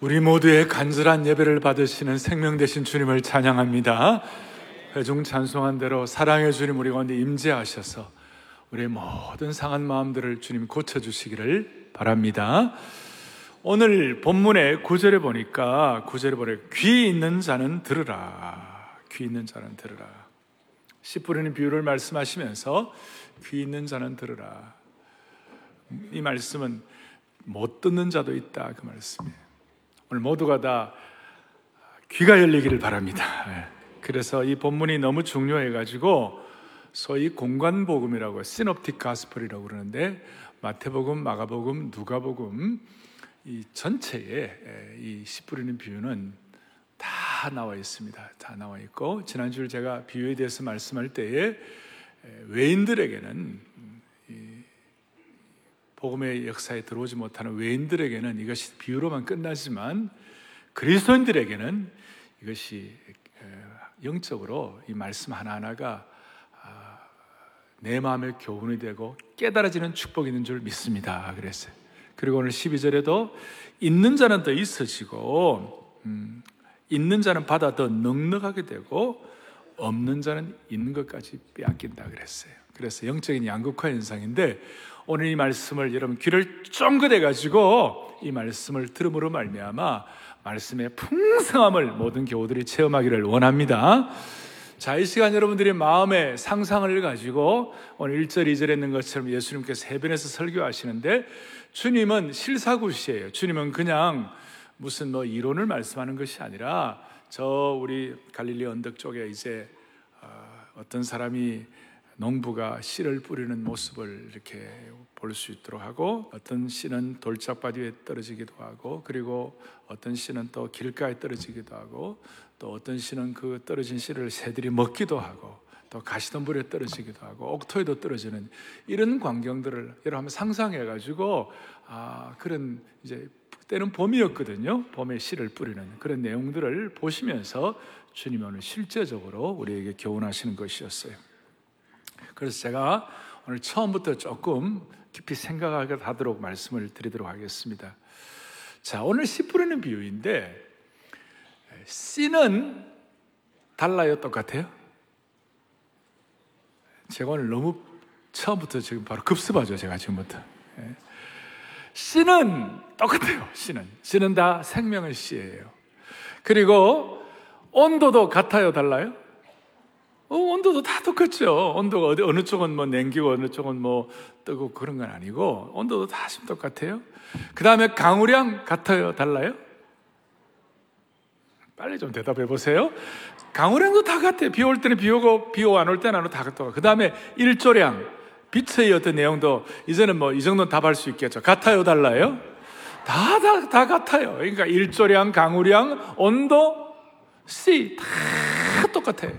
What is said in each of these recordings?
우리 모두의 간절한 예배를 받으시는 생명 되신 주님을 찬양합니다. 회중 찬송한 대로 사랑의 주님 우리 가운데 임재하셔서 우리의 모든 상한 마음들을 주님 고쳐주시기를 바랍니다. 오늘 본문의 구절에 보니까 구절에 보니 귀 있는 자는 들으라. 귀 있는 자는 들으라. 씨 뿌리는 비유를 말씀하시면서 귀 있는 자는 들으라. 이 말씀은 못 듣는 자도 있다 그 말씀이에요. 오늘 모두가 다 귀가 열리기를 바랍니다. 예. 그래서 이 본문이 너무 중요해가지고 소위 공간 복음이라고 시놉틱 가스펠이라고 그러는데 마태복음, 마가복음, 누가복음 이 전체에 예, 이씨 뿌리는 비유는 다 나와 있습니다. 다 나와 있고 지난주 제가 비유에 대해서 말씀할 때에 예, 외인들에게는 복음의 역사에 들어오지 못하는 외인들에게는 이것이 비유로만 끝나지만 그리스도인들에게는 이것이 영적으로 이 말씀 하나하나가 아, 내 마음의 교훈이 되고 깨달아지는 축복이 있는 줄 믿습니다. 그랬어요. 그리고 오늘 12절에도 있는 자는 더 있어지고 음, 있는 자는 받아 더 넉넉하게 되고 없는 자는 있는 것까지 빼앗긴다 그랬어요. 그래서 영적인 양극화 현상인데 오늘 이 말씀을 여러분 귀를 쫑긋해 가지고 이 말씀을 들음으로 말미암아 말씀의 풍성함을 모든 교우들이 체험하기를 원합니다. 자, 이 시간 여러분들이 마음의 상상을 가지고 오늘 1절, 2절에 있는 것처럼 예수님께서 해변에서 설교하시는데 주님은 실사구시예요. 주님은 그냥 무슨 뭐 이론을 말씀하는 것이 아니라 저 우리 갈릴리 언덕 쪽에 이제 어, 어떤 사람이 농부가 씨를 뿌리는 모습을 이렇게 볼 수 있도록 하고 어떤 씨는 돌짝바위 위에 떨어지기도 하고 그리고 어떤 씨는 또 길가에 떨어지기도 하고 또 어떤 씨는 그 떨어진 씨를 새들이 먹기도 하고 또 가시덤불에 떨어지기도 하고 옥토에도 떨어지는 이런 광경들을 여러분 한번 상상해 가지고 아 그런 이제 때는 봄이었거든요. 봄에 씨를 뿌리는 그런 내용들을 보시면서 주님 오늘 실제적으로 우리에게 교훈하시는 것이었어요. 그래서 제가 오늘 처음부터 조금 깊이 생각하도록 말씀을 드리도록 하겠습니다. 자, 오늘 씨 뿌리는 비유인데 씨는 달라요, 똑같아요? 제가 오늘 너무 처음부터 지금 바로 급습하죠, 제가 지금부터. 예. 씨는 똑같아요, 씨는. 씨는 다 생명의 씨예요. 그리고 온도도 같아요, 달라요? 어, 온도도 다 똑같죠. 온도가 어디, 어느 쪽은 뭐 냉기고 어느 쪽은 뭐 뜨고 그런 건 아니고 온도도 다 지금 똑같아요. 그 다음에 강우량 같아요? 달라요? 빨리 좀 대답해 보세요. 강우량도 다 같아요. 비 올 때는 비 오고 비 오고 안올 때는 안다 똑같아요. 그 다음에 일조량, 빛의 어떤 내용도 이제는 뭐 이 정도는 답할 수 있겠죠. 같아요? 달라요? 다, 다, 다 같아요. 그러니까 일조량, 강우량, 온도, C 다 똑같아요.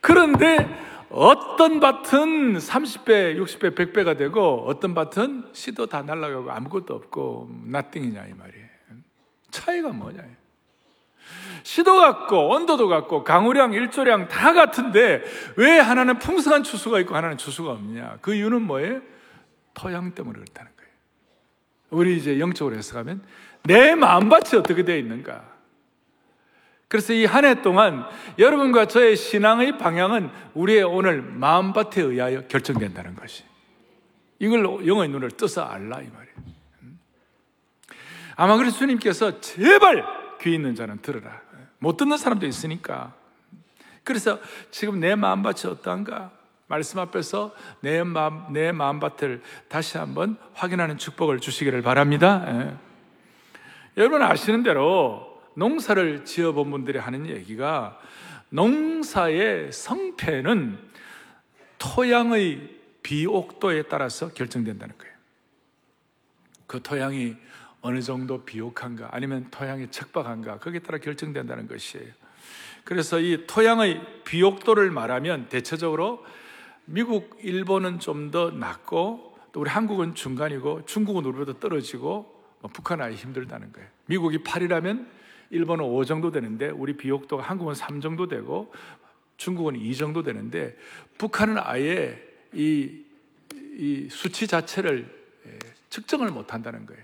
그런데 어떤 밭은 30배, 60배, 100배가 되고 어떤 밭은 씨도 다 날아가고 아무것도 없고 나띵이냐 이 말이에요. 차이가 뭐냐. 시도 같고 온도도 같고 강우량, 일조량 다 같은데 왜 하나는 풍성한 추수가 있고 하나는 추수가 없냐? 그 이유는 뭐예요? 토양 때문에 그렇다는 거예요. 우리 이제 영적으로 해석하면 내 마음밭이 어떻게 되어 있는가? 그래서 이 한 해 동안 여러분과 저의 신앙의 방향은 우리의 오늘 마음밭에 의하여 결정된다는 것이. 이걸 영어의 눈을 떠서 알라 이 말이에요. 음. 아마 그래서 주님께서 제발 귀 있는 자는 들으라. 못 듣는 사람도 있으니까. 그래서 지금 내 마음밭이 어떠한가? 말씀 앞에서 내 마음, 내 마음밭을 다시 한번 확인하는 축복을 주시기를 바랍니다. 예. 여러분 아시는 대로 농사를 지어본 분들이 하는 얘기가 농사의 성패는 토양의 비옥도에 따라서 결정된다는 거예요. 그 토양이 어느 정도 비옥한가 아니면 토양이 척박한가 거기에 따라 결정된다는 것이에요. 그래서 이 토양의 비옥도를 말하면 대체적으로 미국, 일본은 좀 더 낮고 또 우리 한국은 중간이고 중국은 우리보다 떨어지고 뭐 북한 아예 힘들다는 거예요. 미국이 8이라면 일본은 5 정도 되는데 우리 비옥도가 한국은 3 정도 되고 중국은 2 정도 되는데 북한은 아예 이, 이 수치 자체를 예, 측정을 못 한다는 거예요.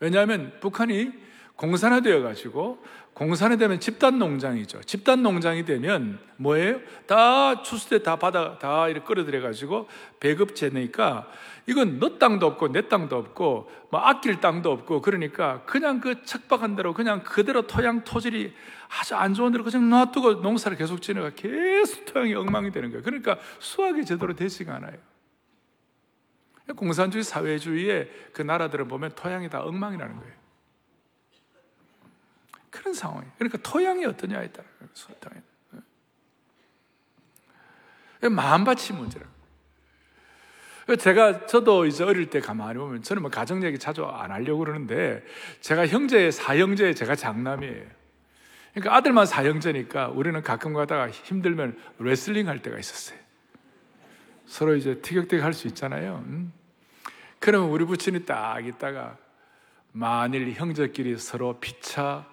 왜냐하면 북한이 공산화되어 가지고 공산화되면 집단 농장이죠. 집단 농장이 되면 뭐예요? 다 추수대 다 받아 다 이렇게 끌어들여 가지고 배급 재니까 이건 너 땅도 없고 내 땅도 없고 뭐 아낄 땅도 없고 그러니까 그냥 그 척박한 대로 그냥 그대로 토양 토질이 아주 안 좋은 대로 그냥 놔두고 농사를 계속 지내가 계속 토양이 엉망이 되는 거예요. 그러니까 수확이 제대로 되지가 않아요. 공산주의 사회주의의 그 나라들을 보면 토양이 다 엉망이라는 거예요. 그런 상황이에요. 그러니까 토양이 어떠냐에 따라 토양. 마음밭이 문제라. 제가 저도 이제 어릴 때 가만히 보면 저는 뭐 가정 얘기 자주 안 하려고 그러는데 제가 형제 사형제 제가 장남이에요. 그러니까 아들만 사형제니까 우리는 가끔 가다가 힘들면 레슬링 할 때가 있었어요. 서로 이제 티격태격 할 수 있잖아요. 음? 그러면 우리 부친이 딱 있다가 만일 형제끼리 서로 피차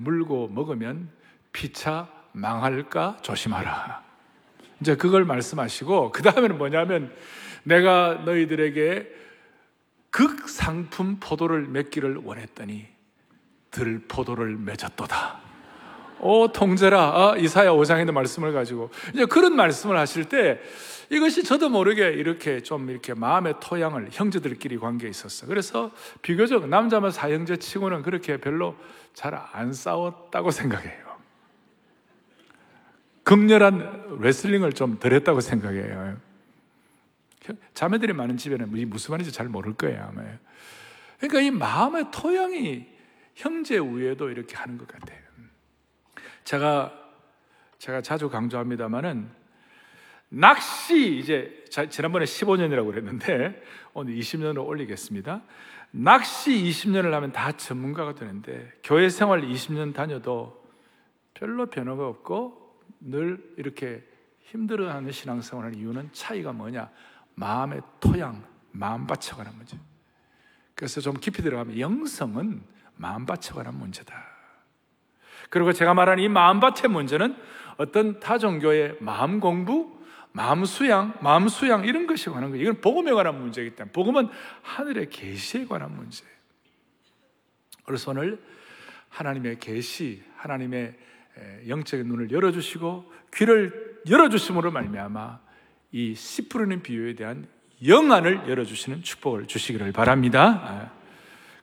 물고 먹으면 피차 망할까 조심하라. 이제 그걸 말씀하시고 그 다음에는 뭐냐면 내가 너희들에게 극상품 포도를 맺기를 원했더니 들 포도를 맺었도다. 오 통제라 아, 이사야 5장에 있는 말씀을 가지고 이제 그런 말씀을 하실 때 이것이 저도 모르게 이렇게 좀 이렇게 마음의 토양을 형제들끼리 관계에 있었어. 그래서 비교적 남자만 사형제 치고는 그렇게 별로 잘 안 싸웠다고 생각해요. 극렬한 레슬링을 좀 덜 했다고 생각해요. 자매들이 많은 집에는 무슨 말인지 잘 모를 거예요, 아마. 그러니까 이 마음의 토양이 형제 위에도 이렇게 하는 것 같아요. 제가 제가 자주 강조합니다만은 낚시 이제 지난번에 15년이라고 그랬는데 오늘 20년으로 올리겠습니다. 낚시 20년을 하면 다 전문가가 되는데 교회 생활 20년 다녀도 별로 변화가 없고 늘 이렇게 힘들어하는 신앙생활을 이유는 차이가 뭐냐? 마음의 토양, 마음 받쳐가는 문제. 그래서 좀 깊이 들어가면 영성은 마음 받쳐가는 문제다. 그리고 제가 말하는 이 마음밭의 문제는 어떤 타 종교의 마음 공부, 마음 수양, 마음 수양 이런 것이 관한 거예요. 이건 복음에 관한 문제이기 때문에 복음은 하늘의 계시에 관한 문제예요. 그래서 오늘 하나님의 계시, 하나님의 영적인 눈을 열어주시고 귀를 열어주심으로 말미암아 이씨 뿌리는 비유에 대한 영안을 열어주시는 축복을 주시기를 바랍니다.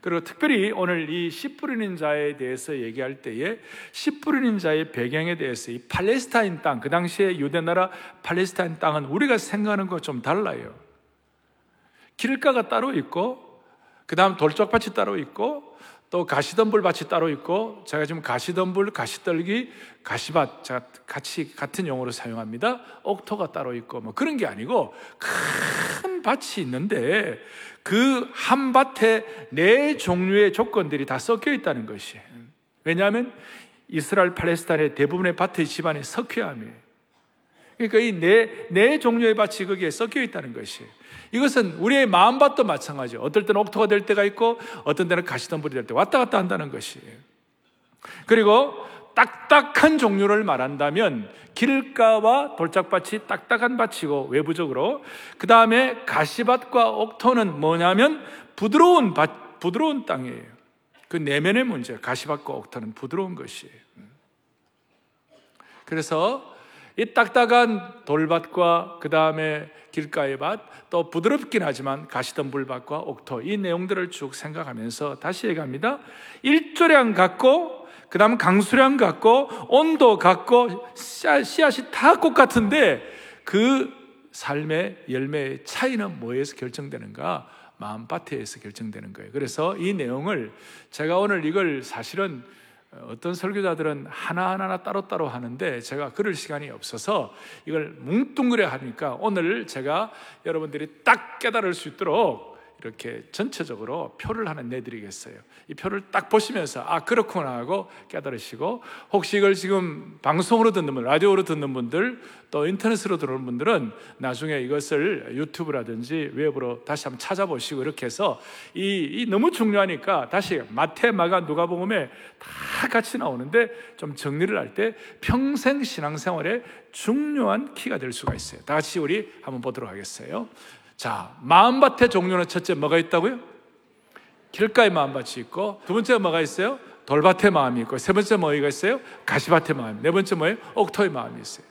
아. 그리고 특별히 오늘 이 씨 뿌리는 자에 대해서 얘기할 때에 씨 뿌리는 자의 배경에 대해서 이 팔레스타인 땅, 그 당시에 유대 나라 팔레스타인 땅은 우리가 생각하는 것 좀 달라요. 길가가 따로 있고, 그 다음 돌적밭이 따로 있고, 또 가시덤불 밭이 따로 있고, 제가 지금 가시덤불, 가시떨기, 가시밭, 제가 같이 같은 용어로 사용합니다. 옥토가 따로 있고, 뭐 그런 게 아니고, 큰 밭이 있는데, 그 한 밭에 네 종류의 조건들이 다 섞여 있다는 것이에요. 왜냐하면 이스라엘 팔레스타인의 대부분의 밭의 집안이 석회암이에요. 그러니까 이 네, 네 종류의 밭이 거기에 섞여 있다는 것이에요. 이것은 우리의 마음밭도 마찬가지죠. 어떨 때는 옥토가 될 때가 있고, 어떤 때는 가시덤불이 될 때 왔다 갔다 한다는 것이에요. 그리고 딱딱한 종류를 말한다면 길가와 돌짝밭이 딱딱한 밭이고 외부적으로 그 다음에 가시밭과 옥토는 뭐냐면 부드러운 밭, 부드러운 땅이에요. 그 내면의 문제, 가시밭과 옥토는 부드러운 것이에요. 그래서 이 딱딱한 돌밭과 그 다음에 길가의 밭, 또 부드럽긴 하지만 가시덤불밭과 옥토, 이 내용들을 쭉 생각하면서 다시 얘기합니다. 일조량 갖고 그 다음 강수량 같고 온도 같고 씨앗이 다 똑같은데 그 삶의 열매의 차이는 뭐에서 결정되는가? 마음밭에서 결정되는 거예요. 그래서 이 내용을 제가 오늘 이걸 사실은 어떤 설교자들은 하나하나 따로따로 하는데 제가 그럴 시간이 없어서 이걸 뭉뚱그려 하니까 오늘 제가 여러분들이 딱 깨달을 수 있도록 이렇게 전체적으로 표를 하나 내드리겠어요. 이 표를 딱 보시면서 아 그렇구나 하고 깨달으시고 혹시 이걸 지금 방송으로 듣는 분, 라디오로 듣는 분들 또 인터넷으로 들어오는 분들은 나중에 이것을 유튜브라든지 웹으로 다시 한번 찾아보시고 이렇게 해서 이, 이 너무 중요하니까 다시 마태, 마가, 누가복음에 다 같이 나오는데 좀 정리를 할 때 평생 신앙생활에 중요한 키가 될 수가 있어요. 다 같이 우리 한번 보도록 하겠어요. 자, 마음밭의 종류는 첫째 뭐가 있다고요? 길가에 마음밭이 있고 두 번째가 뭐가 있어요? 돌밭의 마음이 있고 세 번째 뭐가 있어요? 가시밭의 마음. 네 번째 뭐예요? 옥토의 마음이 있어요.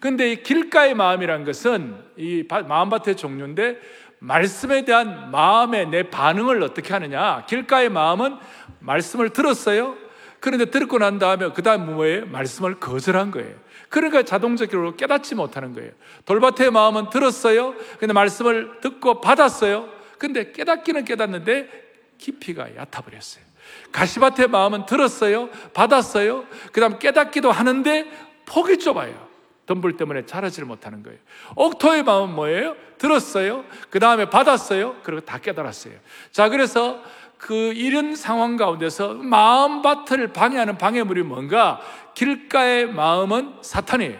근데 이 길가의 마음이란 것은 이 마음밭의 종류인데 말씀에 대한 마음의 내 반응을 어떻게 하느냐? 길가의 마음은 말씀을 들었어요. 그런데 듣고 난 다음에 그 다음 뭐예요? 말씀을 거절한 거예요. 그러니까 자동적으로 깨닫지 못하는 거예요. 돌밭의 마음은 들었어요. 근데 말씀을 듣고 받았어요. 근데 깨닫기는 깨닫는데 깊이가 얕아버렸어요. 가시밭의 마음은 들었어요. 받았어요. 그 다음 깨닫기도 하는데 폭이 좁아요. 덤불 때문에 자라지를 못하는 거예요. 옥토의 마음은 뭐예요? 들었어요. 그 다음에 받았어요. 그리고 다 깨달았어요. 자, 그래서 그 이런 상황 가운데서 마음 밭을 방해하는 방해물이 뭔가 길가의 마음은 사탄이에요.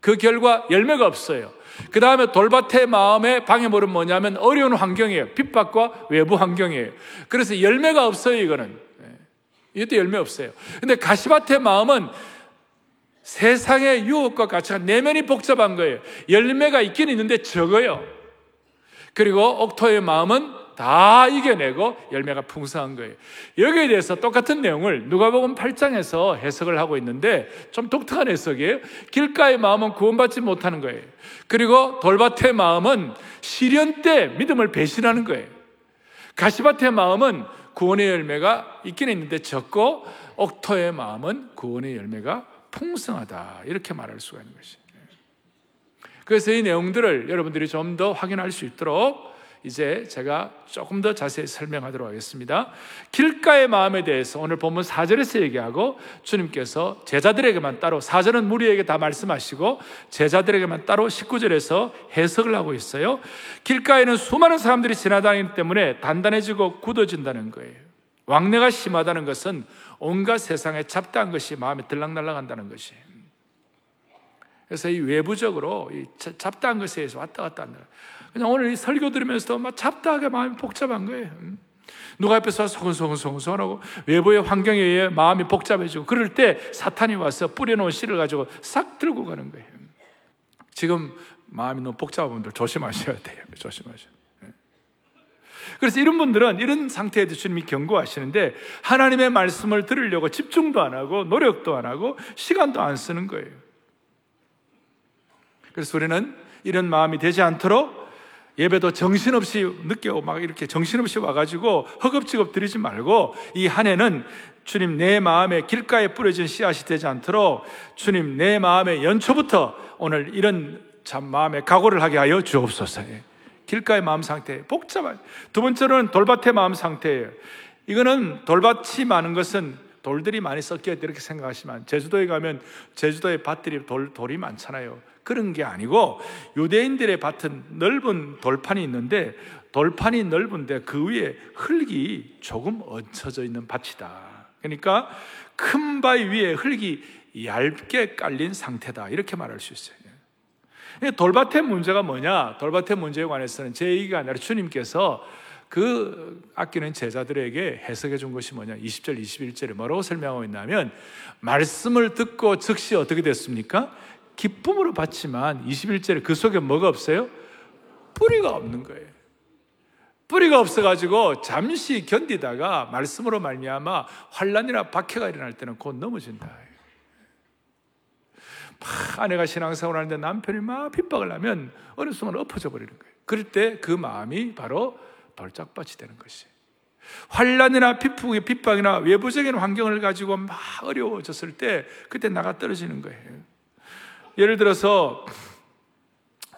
그 결과 열매가 없어요. 그 다음에 돌밭의 마음의 방해물은 뭐냐면 어려운 환경이에요. 핍박과 외부 환경이에요. 그래서 열매가 없어요, 이거는. 예. 이것도 열매 없어요. 근데 가시밭의 마음은 세상의 유혹과 가치가 내면이 복잡한 거예요. 열매가 있긴 있는데 적어요. 그리고 옥토의 마음은 다 이겨내고 열매가 풍성한 거예요. 여기에 대해서 똑같은 내용을 누가복음 8장에서 해석을 하고 있는데 좀 독특한 해석이에요. 길가의 마음은 구원받지 못하는 거예요. 그리고 돌밭의 마음은 시련 때 믿음을 배신하는 거예요. 가시밭의 마음은 구원의 열매가 있긴 있는데 적고 옥토의 마음은 구원의 열매가 풍성하다. 이렇게 말할 수가 있는 것이에요. 그래서 이 내용들을 여러분들이 좀 더 확인할 수 있도록 이제 제가 조금 더 자세히 설명하도록 하겠습니다. 길가의 마음에 대해서 오늘 본문 4절에서 얘기하고 주님께서 제자들에게만 따로 4절은 무리에게 다 말씀하시고 제자들에게만 따로 19절에서 해석을 하고 있어요. 길가에는 수많은 사람들이 지나다니기 때문에 단단해지고 굳어진다는 거예요. 왕래가 심하다는 것은 온갖 세상에 잡다한 것이 마음에 들락날락한다는 것이에요. 그래서 이 외부적으로 이 잡다한 것에 서 왔다 갔다 한다. 그냥 오늘 이 설교 들으면서도 막 잡다하게 마음이 복잡한 거예요. 음. 누가 옆에서 소근소근소근소근하고 외부의 환경에 의해 마음이 복잡해지고 그럴 때 사탄이 와서 뿌려놓은 씨를 가지고 싹 들고 가는 거예요. 지금 마음이 너무 복잡한 분들 조심하셔야 돼요. 조심하셔야 돼요. 그래서 이런 분들은 이런 상태에 주님이 경고하시는데 하나님의 말씀을 들으려고 집중도 안 하고 노력도 안 하고 시간도 안 쓰는 거예요. 그래서 우리는 이런 마음이 되지 않도록 예배도 정신없이 늦게 막 이렇게 정신없이 와가지고 허겁지겁 드리지 말고 이 한 해는 주님 내 마음에 길가에 뿌려진 씨앗이 되지 않도록 주님 내 마음의 연초부터 오늘 이런 참 마음의 각오를 하게 하여 주옵소서. 길가의 마음 상태 복잡한. 두 번째로는 돌밭의 마음 상태예요. 이거는 돌밭이 많은 것은 돌들이 많이 섞여 있다 이렇게 생각하시면 제주도에 가면 제주도의 밭들이 돌, 돌이 많잖아요. 그런 게 아니고 유대인들의 밭은 넓은 돌판이 있는데 돌판이 넓은데 그 위에 흙이 조금 얹혀져 있는 밭이다. 그러니까 큰 바위 위에 흙이 얇게 깔린 상태다. 이렇게 말할 수 있어요. 돌밭의 문제가 뭐냐? 돌밭의 문제에 관해서는 제 얘기가 아니라 주님께서 그 아끼는 제자들에게 해석해 준 것이 뭐냐? 20절, 21절에 뭐라고 설명하고 있냐면, 말씀을 듣고 즉시 어떻게 됐습니까? 기쁨으로 받지만 21절에 그 속에 뭐가 없어요? 뿌리가 없는 거예요. 뿌리가 없어가지고 잠시 견디다가 말씀으로 말미암아 환란이나 박해가 일어날 때는 곧 넘어진다. 막 아내가 신앙생활 하는데 남편이 막 핍박을 하면 어느 순간 엎어져 버리는 거예요. 그럴 때 그 마음이 바로 돌짝밭이 되는 것이. 환란이나 핍박이 핍박이나 외부적인 환경을 가지고 막 어려워졌을 때 그때 나가 떨어지는 거예요. 예를 들어서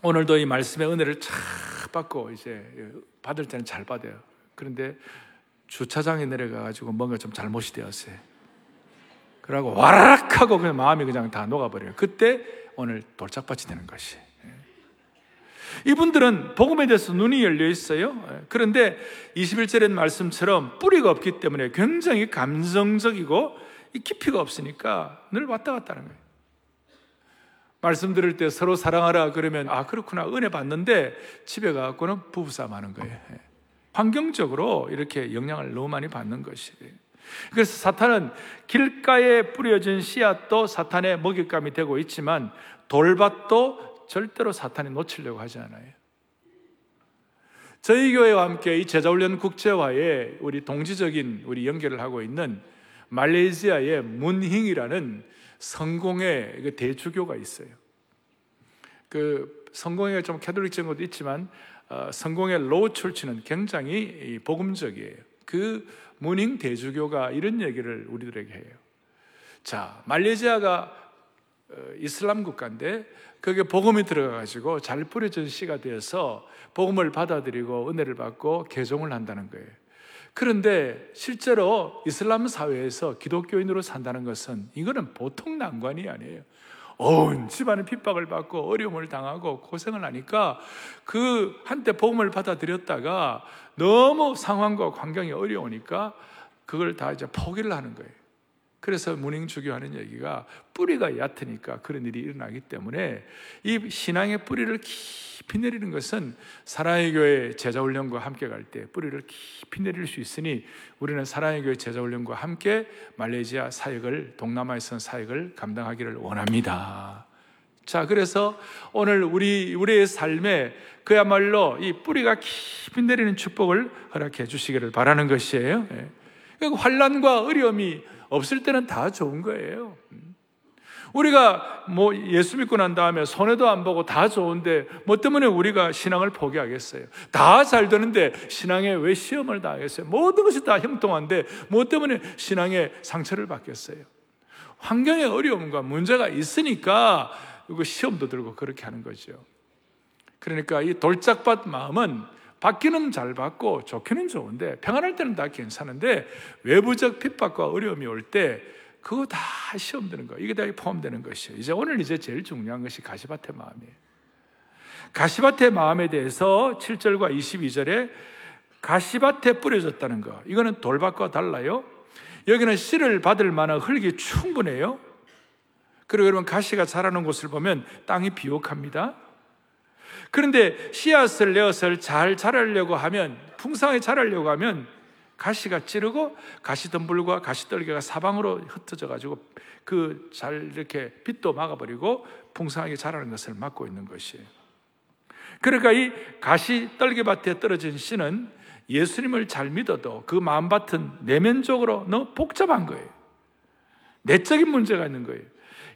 오늘도 이 말씀의 은혜를 쫙 받고 이제 받을 때는 잘 받아요. 그런데 주차장에 내려가가지고 뭔가 좀 잘못이 되었어요. 그러고 와라락 하고 그냥 마음이 그냥 다 녹아버려요. 그때 오늘 돌짝밭이 되는 것이. 이분들은 복음에 대해서 눈이 열려 있어요. 그런데 21절의 말씀처럼 뿌리가 없기 때문에 굉장히 감성적이고 깊이가 없으니까 늘 왔다 갔다 하는 거예요. 말씀 들을 때 서로 사랑하라 그러면 아 그렇구나 은혜 받는데 집에 가고는 부부싸움 하는 거예요. 예. 환경적으로 이렇게 영향을 너무 많이 받는 것이. 그래서 사탄은 길가에 뿌려진 씨앗도 사탄의 먹잇감이 되고 있지만 돌밭도 절대로 사탄이 놓치려고 하지 않아요. 저희 교회와 함께 이 제자훈련 국제화에 우리 동지적인 우리 연결을 하고 있는 말레이시아의 문힝이라는 성공회 그 대주교가 있어요. 그 성공회 좀 Catholic적인 것도 있지만 어, 성공회 Low Church는 굉장히 복음적이에요. 그 문잉 대주교가 이런 얘기를 우리들에게 해요. 자, 말레이시아가 어, 이슬람 국가인데 그게 복음이 들어가가지고 잘 뿌려진 씨가 되어서 복음을 받아들이고 은혜를 받고 개종을 한다는 거예요. 그런데 실제로 이슬람 사회에서 기독교인으로 산다는 것은 이거는 보통 난관이 아니에요. 온 집안의 핍박을 받고 어려움을 당하고 고생을 하니까 그 한때 복음을 받아들였다가 너무 상황과 환경이 어려우니까 그걸 다 이제 포기를 하는 거예요. 그래서 문행주교하는 얘기가 뿌리가 얕으니까 그런 일이 일어나기 때문에 이 신앙의 뿌리를 깊이 내리는 것은 사랑의 교회 제자 훈련과 함께 갈 때 뿌리를 깊이 내릴 수 있으니 우리는 사랑의 교회 제자 훈련과 함께 말레이시아 사역을 동남아에선 사역을 감당하기를 원합니다. 자, 그래서 오늘 우리 우리의 삶에 그야말로 이 뿌리가 깊이 내리는 축복을 허락해 주시기를 바라는 것이에요. 예. 환란과 어려움이 없을 때는 다 좋은 거예요. 우리가 뭐 예수 믿고 난 다음에 손해도 안 보고 다 좋은데 뭐 때문에 우리가 신앙을 포기하겠어요? 다 잘 되는데 신앙에 왜 시험을 당하겠어요? 모든 것이 다 형통한데 뭐 때문에 신앙에 상처를 받겠어요? 환경의 어려움과 문제가 있으니까 이거 시험도 들고 그렇게 하는 거죠. 그러니까 이 돌짝밭 마음은 받기는 잘 받고 좋기는 좋은데 평안할 때는 다 괜찮은데 외부적 핍박과 어려움이 올 때 그거 다 시험 드는 거. 이게 다 포함되는 것이에요. 이제 오늘 이제 제일 중요한 것이 가시밭의 마음이에요. 가시밭의 마음에 대해서 7절과 22절에 가시밭에 뿌려졌다는 거. 이거는 돌밭과 달라요. 여기는 씨를 받을 만한 흙이 충분해요. 그리고 여러분 가시가 자라는 곳을 보면 땅이 비옥합니다. 그런데 씨앗을 내어서 잘 자라려고 하면 풍성하게 자라려고 하면 가시가 찌르고 가시덤불과 가시떨기가 사방으로 흩어져 가지고 그 잘 이렇게 빛도 막아버리고 풍성하게 자라는 것을 막고 있는 것이에요. 그러니까 이 가시떨기밭에 떨어진 씨는 예수님을 잘 믿어도 그 마음밭은 내면적으로 너무 복잡한 거예요. 내적인 문제가 있는 거예요.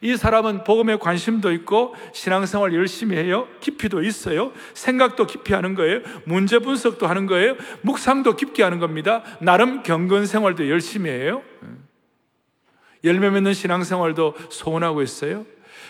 이 사람은 복음에 관심도 있고 신앙생활 열심히 해요. 깊이도 있어요. 생각도 깊이 하는 거예요. 문제 분석도 하는 거예요. 묵상도 깊게 하는 겁니다. 나름 경건 생활도 열심히 해요. 열매 맺는 신앙생활도 소원하고 있어요.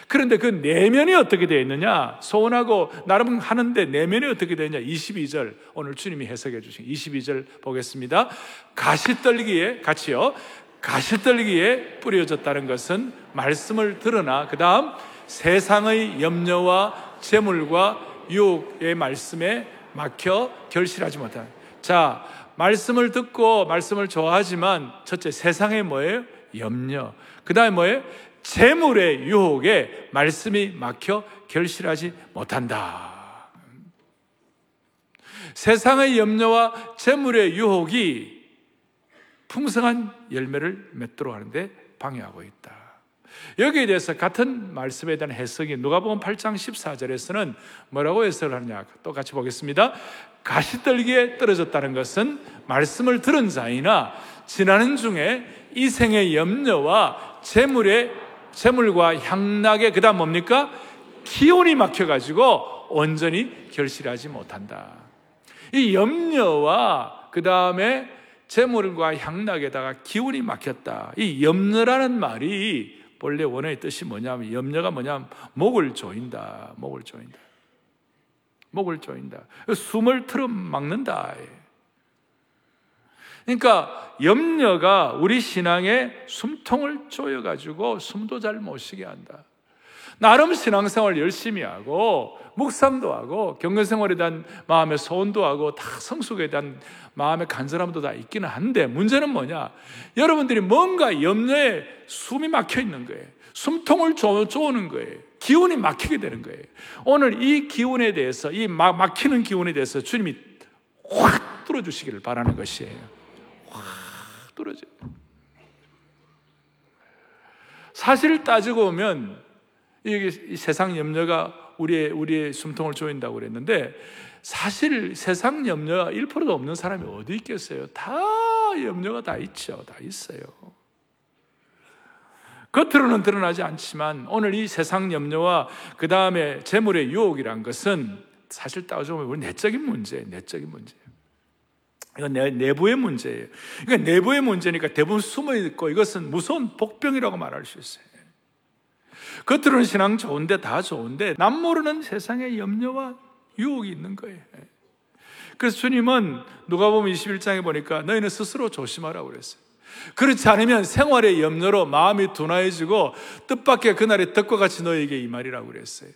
그런데 그 내면이 어떻게 되어 있느냐? 소원하고 나름 하는데 내면이 어떻게 되느냐? 22절 오늘 주님이 해석해 주신 22절 보겠습니다. 가시 떨기에 같이요. 가시 떨기에 뿌려졌다는 것은 말씀을 들으나 그 다음 세상의 염려와 재물과 유혹의 말씀에 막혀 결실하지 못한 자 말씀을 듣고 말씀을 좋아하지만 첫째 세상의 뭐예요? 염려 그 다음에 뭐예요? 재물의 유혹에 말씀이 막혀 결실하지 못한다 세상의 염려와 재물의 유혹이 풍성한 열매를 맺도록 하는데 방해하고 있다. 여기에 대해서 같은 말씀에 대한 해석이 누가복음 8장 14절에서는 뭐라고 해석을 하느냐 똑같이 보겠습니다. 가시떨기에 떨어졌다는 것은 말씀을 들은 자이나 지나는 중에 이 생의 염려와 재물의 재물과 향락의 그다음 뭡니까? 기온이 막혀 가지고 온전히 결실하지 못한다. 이 염려와 그다음에 재물과 향락에다가 기운이 막혔다. 이 염려라는 말이 본래 원어의 뜻이 뭐냐면 염려가 뭐냐면 목을 조인다. 목을 조인다. 목을 조인다. 숨을 틀어 막는다. 그러니까 염려가 우리 신앙의 숨통을 조여가지고 숨도 잘 못 쉬게 한다. 나름 신앙생활 열심히 하고 묵상도 하고 경건생활에 대한 마음의 소원도 하고 다 성숙에 대한 마음의 간절함도 다 있기는 한데 문제는 뭐냐? 여러분들이 뭔가 염려에 숨이 막혀 있는 거예요. 숨통을 조, 조는 거예요. 기운이 막히게 되는 거예요. 오늘 이 기운에 대해서 이 막, 막히는 기운에 대해서 주님이 확 뚫어주시기를 바라는 것이에요. 확 뚫어져. 사실 따지고 보면 이게 세상 염려가 우리의, 우리의 숨통을 조인다고 그랬는데 사실 세상 염려가 1%도 없는 사람이 어디 있겠어요? 다 염려가 다 있죠. 다 있어요. 겉으로는 드러나지 않지만 오늘 이 세상 염려와 그 다음에 재물의 유혹이란 것은 사실 따져보면 우리 내적인 문제예요. 내적인 문제예요. 이건 내, 내부의 문제예요. 그러니까 내부의 문제니까 대부분 숨어 있고 이것은 무서운 복병이라고 말할 수 있어요. 겉으로는 신앙 좋은데 다 좋은데 남 모르는 세상의 염려와 유혹이 있는 거예요. 그래서 주님은 누가 보면 21장에 보니까 너희는 스스로 조심하라고 그랬어요. 그렇지 않으면 생활의 염려로 마음이 둔화해지고 뜻밖의 그날의 덕과 같이 너에게 이 말이라고 그랬어요.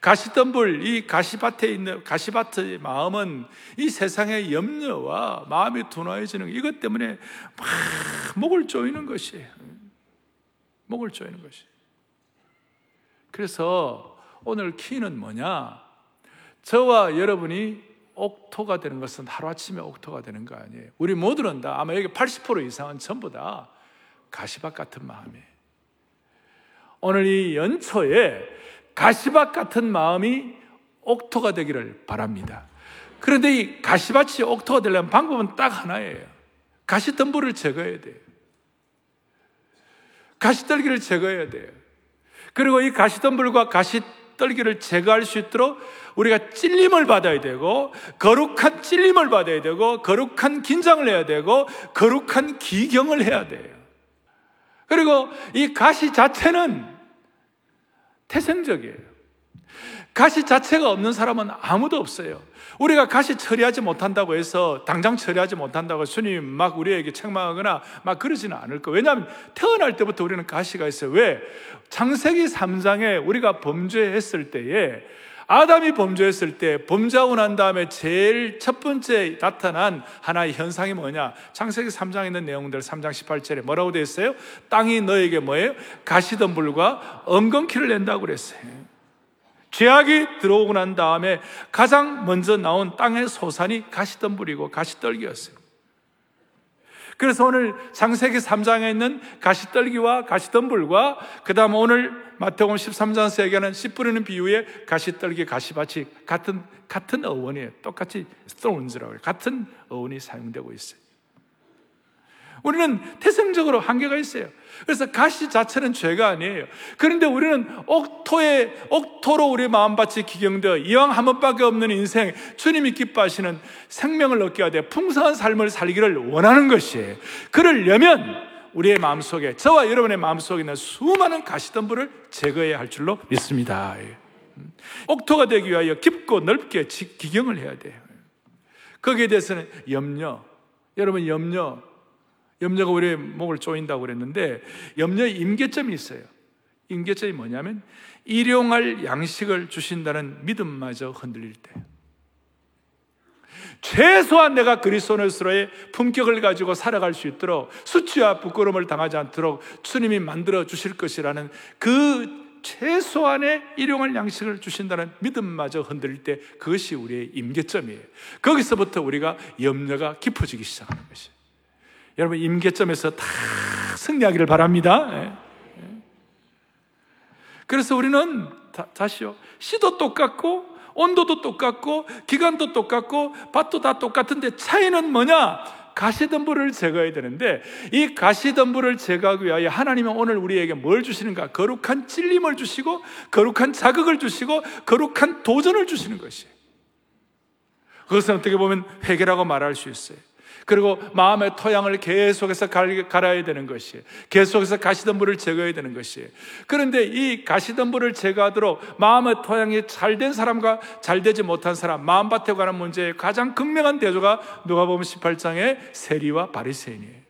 가시덤불, 이 가시밭에 있는 가시밭의 마음은 이 세상의 염려와 마음이 둔화해지는 이것 때문에 막 목을 조이는 것이에요. 목을 조이는 것이. 그래서 오늘 키는 뭐냐? 저와 여러분이 옥토가 되는 것은 하루아침에 옥토가 되는 거 아니에요. 우리 모두는 다 아마 여기 80% 이상은 전부 다 가시밭 같은 마음이에요. 오늘 이 연초에 가시밭 같은 마음이 옥토가 되기를 바랍니다. 그런데 이 가시밭이 옥토가 되려면 방법은 딱 하나예요. 가시덤불을 제거해야 돼요. 가시떨기를 제거해야 돼요. 그리고 이 가시덤불과 가시 떨기를 제거할 수 있도록 우리가 찔림을 받아야 되고 거룩한 찔림을 받아야 되고 거룩한 긴장을 해야 되고 거룩한 기경을 해야 돼요. 그리고 이 가시 자체는 태생적이에요. 가시 자체가 없는 사람은 아무도 없어요. 우리가 가시 처리하지 못한다고 해서 당장 처리하지 못한다고 주님 막 우리에게 책망하거나 막 그러지는 않을 거예요. 왜냐하면 태어날 때부터 우리는 가시가 있어요. 왜? 창세기 3장에 우리가 범죄했을 때에 아담이 범죄했을 때 범죄하고 난 다음에 제일 첫 번째 나타난 하나의 현상이 뭐냐? 창세기 3장에 있는 내용들 3장 18절에 뭐라고 되어 있어요? 땅이 너에게 뭐예요? 가시덤불과 엉겅퀴를 낸다고 그랬어요. 죄악이 들어오고 난 다음에 가장 먼저 나온 땅의 소산이 가시덤불이고 가시떨기였어요. 그래서 오늘 창세기 3장에 있는 가시떨기와 가시덤불과 그 다음 오늘 마태복음 13장에서 얘기하는 씨 뿌리는 비유에 가시떨기, 가시밭이 같은, 같은 어원이에요. 똑같이 stones라고 해요. 같은 어원이 사용되고 있어요. 우리는 태생적으로 한계가 있어요. 그래서 가시 자체는 죄가 아니에요. 그런데 우리는 옥토에, 옥토로 우리 마음밭이 기경되어 이왕 한 번밖에 없는 인생, 주님이 기뻐하시는 생명을 얻게 하되 풍성한 삶을 살기를 원하는 것이에요. 그러려면 우리의 마음속에, 저와 여러분의 마음속에 있는 수많은 가시덤불을 제거해야 할 줄로 믿습니다. 옥토가 되기 위하여 깊고 넓게 기경을 해야 돼요. 거기에 대해서는 염려, 여러분 염려, 염려가 우리의 목을 조인다고 그랬는데 염려의 임계점이 있어요. 임계점이 뭐냐면 일용할 양식을 주신다는 믿음마저 흔들릴 때. 최소한 내가 그리스도인으로의 품격을 가지고 살아갈 수 있도록 수치와 부끄러움을 당하지 않도록 주님이 만들어 주실 것이라는 그 최소한의 일용할 양식을 주신다는 믿음마저 흔들릴 때 그것이 우리의 임계점이에요. 거기서부터 우리가 염려가 깊어지기 시작하는 것이에요. 여러분 임계점에서 다 승리하기를 바랍니다. 예. 예. 그래서 우리는 다, 시요 시도 똑같고 온도도 똑같고 기간도 똑같고 밭도 다 똑같은데 차이는 뭐냐? 가시덤불을 제거해야 되는데 이 가시덤불을 제거하기 위하여 하나님은 오늘 우리에게 뭘 주시는가? 거룩한 찔림을 주시고 거룩한 자극을 주시고 거룩한 도전을 주시는 것이에요. 그것은 어떻게 보면 회개라고 말할 수 있어요. 그리고 마음의 토양을 계속해서 갈아야 되는 것이에요. 계속해서 가시덤불을 제거해야 되는 것이에요. 그런데 이 가시덤불을 제거하도록 마음의 토양이 잘 된 사람과 잘 되지 못한 사람, 마음밭에 관한 문제의 가장 극명한 대조가 누가 보면 18장의 세리와 바리새인이에요.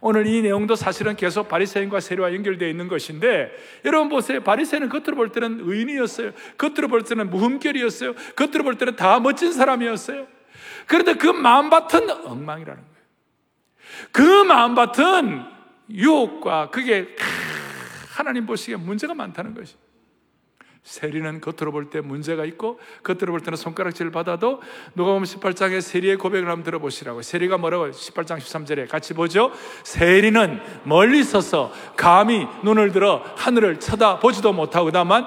오늘 이 내용도 사실은 계속 바리새인과 세리와 연결되어 있는 것인데 여러분 보세요. 바리새인은 겉으로 볼 때는 의인이었어요. 겉으로 볼 때는 무흠결이었어요. 겉으로 볼 때는 다 멋진 사람이었어요. 그런데 그 마음밭은 엉망이라는 거예요. 그 마음밭은 유혹과 그게 하나님 보시기에 문제가 많다는 것이. 세리는 겉으로 볼 때 문제가 있고 겉으로 볼 때는 손가락질을 받아도 누가 보면 18장에 세리의 고백을 한번 들어보시라고 세리가 뭐라고 18장 13절에 같이 보죠 세리는 멀리 서서 감히 눈을 들어 하늘을 쳐다보지도 못하고 다만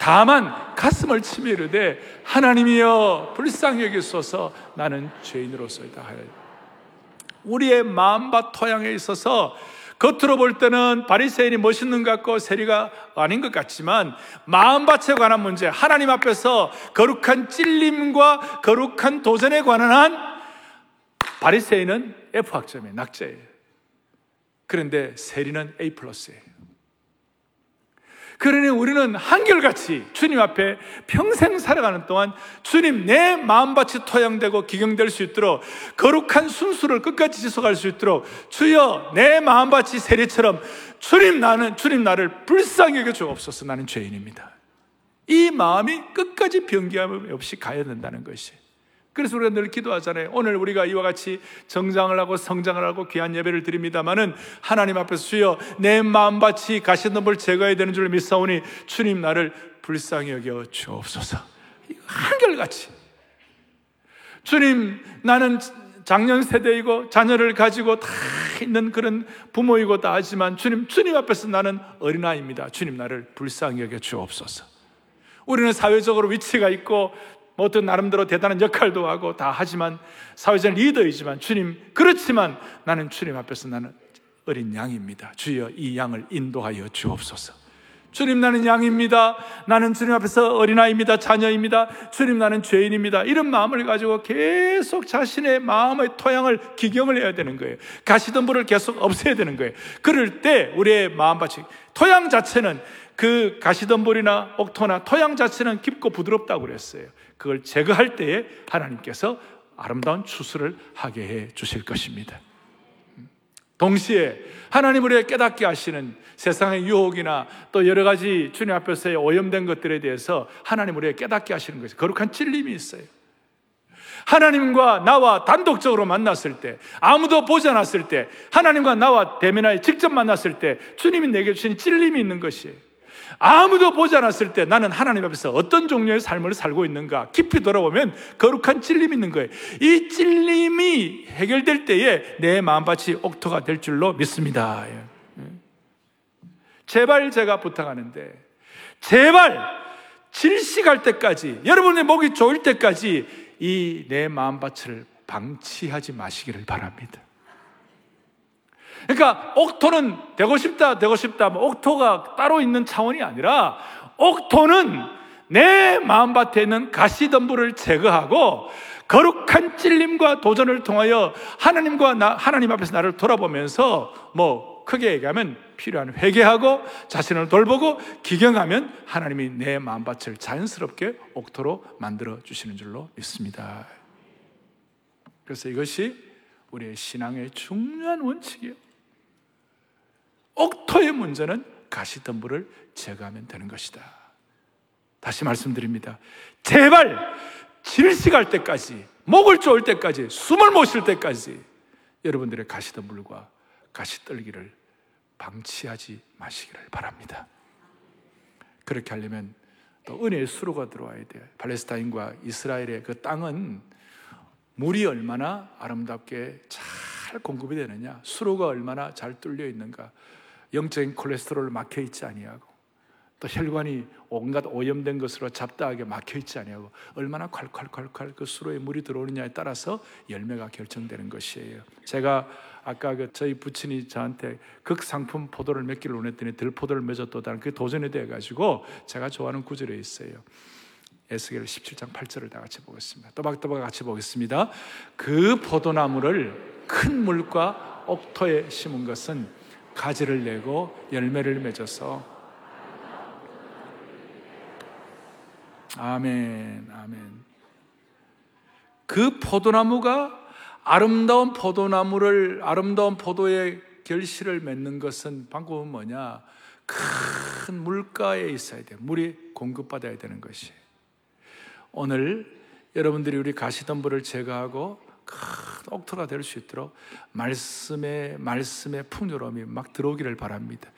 다만 가슴을 치며 이르되 하나님이여 불쌍히 여기소서 나는 죄인으로서이다 하여 우리의 마음과 토양에 있어서 겉으로 볼 때는 바리새인이 멋있는 것 같고 세리가 아닌 것 같지만 마음밭에 관한 문제, 하나님 앞에서 거룩한 찔림과 거룩한 도전에 관한 한 바리새인은 F 학점이에요. 낙제예요. 그런데 세리는 A 플러스예요. 그러니 우리는 한결같이 주님 앞에 평생 살아가는 동안 주님 내 마음밭이 토양되고 기경될 수 있도록 거룩한 순수를 끝까지 지속할 수 있도록 주여 내 마음밭이 세리처럼 주님 나는 주님 나를 불쌍히 여겨 주옵소서 나는 죄인입니다. 이 마음이 끝까지 변기함 없이 가야 된다는 것이 그래서 우리가 늘 기도하잖아요. 오늘 우리가 이와 같이 정장을 하고 성장을 하고 귀한 예배를 드립니다만은 하나님 앞에서 주여 내 마음밭이 가시 덤불 제거해야 되는 줄 믿사오니 주님 나를 불쌍히 여겨 주옵소서. 한결같이 주님 나는 작년 세대이고 자녀를 가지고 다 있는 그런 부모이고 다 하지만 주님 주님 앞에서 나는 어린아이입니다. 주님 나를 불쌍히 여겨 주옵소서. 우리는 사회적으로 위치가 있고 뭐 어떤 나름대로 대단한 역할도 하고 다 하지만 사회적 리더이지만 주님 그렇지만 나는 주님 앞에서 나는 어린 양입니다. 주여 이 양을 인도하여 주옵소서. 주님 나는 양입니다. 나는 주님 앞에서 어린아이입니다. 자녀입니다. 주님 나는 죄인입니다. 이런 마음을 가지고 계속 자신의 마음의 토양을 기경을 해야 되는 거예요. 가시던 불을 계속 없애야 되는 거예요. 그럴 때 우리의 마음밭이 토양 자체는 그 가시덤불이나 옥토나 토양 자체는 깊고 부드럽다고 그랬어요. 그걸 제거할 때에 하나님께서 아름다운 추수를 하게 해 주실 것입니다. 동시에 하나님 우리에 깨닫게 하시는 세상의 유혹이나 또 여러 가지 주님 앞에서의 오염된 것들에 대해서 하나님 우리에 깨닫게 하시는 것이 거룩한 찔림이 있어요. 하나님과 나와 단독적으로 만났을 때, 아무도 보지 않았을 때, 하나님과 나와 대면하여 직접 만났을 때, 주님이 내게 주신 찔림이 있는 것이에요. 아무도 보지 않았을 때 나는 하나님 앞에서 어떤 종류의 삶을 살고 있는가 깊이 돌아보면 거룩한 찔림이 있는 거예요. 이 찔림이 해결될 때에 내 마음밭이 옥토가 될 줄로 믿습니다. 예. 제발 제가 부탁하는데 제발 질식할 때까지 여러분의 목이 조일 때까지 이 내 마음밭을 방치하지 마시기를 바랍니다. 그러니까 옥토는 되고 싶다, 되고 싶다. 뭐 옥토가 따로 있는 차원이 아니라 옥토는 내 마음밭에 있는 가시덤불을 제거하고 거룩한 찔림과 도전을 통하여 하나님과 나, 하나님 앞에서 나를 돌아보면서 뭐 크게 얘기하면 필요한 회개하고 자신을 돌보고 기경하면 하나님이 내 마음밭을 자연스럽게 옥토로 만들어 주시는 줄로 믿습니다. 그래서 이것이 우리의 신앙의 중요한 원칙이에요. 옥토의 문제는 가시덤불을 제거하면 되는 것이다. 다시 말씀드립니다. 제발 질식할 때까지, 목을 쪼을 때까지, 숨을 못 쉴 때까지 여러분들의 가시덤불과 가시떨기를 방치하지 마시기를 바랍니다. 그렇게 하려면 또 은혜의 수로가 들어와야 돼요. 팔레스타인과 이스라엘의 그 땅은 물이 얼마나 아름답게 잘 공급이 되느냐, 수로가 얼마나 잘 뚫려 있는가, 영적인 콜레스테롤 막혀 있지 아니하고 또 혈관이 온갖 오염된 것으로 잡다하게 막혀 있지 아니하고 얼마나 콸콸콸콸 그 수로에 물이 들어오느냐에 따라서 열매가 결정되는 것이에요. 제가 아까 그 저희 부친이 저한테 극상품 포도를 맺기를 원했더니 들포도를 맺었도다는 그 도전이 돼 가지고 제가 좋아하는 구절에 있어요. 에스겔 17장 8절을 다 같이 보겠습니다. 또박또박 같이 보겠습니다. 그 포도나무를 큰 물과 옥토에 심은 것은 가지를 내고 열매를 맺어서 아멘, 아멘. 그 포도나무가 아름다운 포도나무를 아름다운 포도의 결실을 맺는 것은 방법은 뭐냐? 큰 물가에 있어야 돼. 물이 공급받아야 되는 것이. 오늘 여러분들이 우리 가시덤불을 제거하고 큰 옥토가 될 수 있도록 말씀의 말씀의 풍요로움이 막 들어오기를 바랍니다.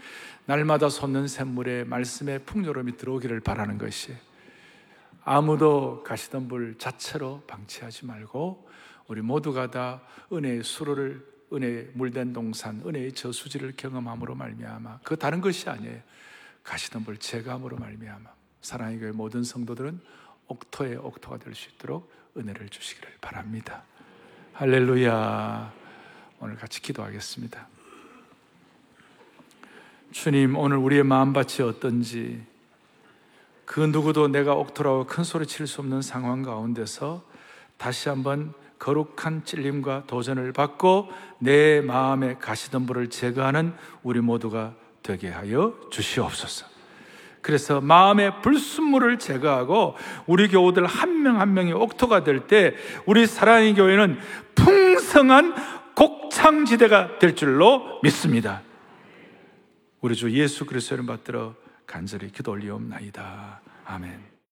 날마다 솟는 샘물에 말씀의 풍요로움이 들어오기를 바라는 것이 아무도 가시던 불 자체로 방치하지 말고 우리 모두가 다 은혜의 수로를 은혜 물된 동산 은혜의 저수지를 경험함으로 말미암아 그 다른 것이 아니에요. 가시던 불 제감으로 말미암아 사랑의 교회 모든 성도들은 옥토의 옥토가 될 수 있도록 은혜를 주시기를 바랍니다. 할렐루야. 오늘 같이 기도하겠습니다. 주님, 오늘 우리의 마음밭이 어떤지 그 누구도 내가 옥토라고 큰 소리 칠 수 없는 상황 가운데서 다시 한번 거룩한 찔림과 도전을 받고 내 마음의 가시덤불을 제거하는 우리 모두가 되게 하여 주시옵소서. 그래서 마음의 불순물을 제거하고 우리 교우들 한명한 명이 옥토가 될 때 우리 사랑의 교회는 풍성한 곡창지대가 될 줄로 믿습니다. 우리 주 예수 그리스도를 받들어 간절히 기도 올리옵나이다. 아멘.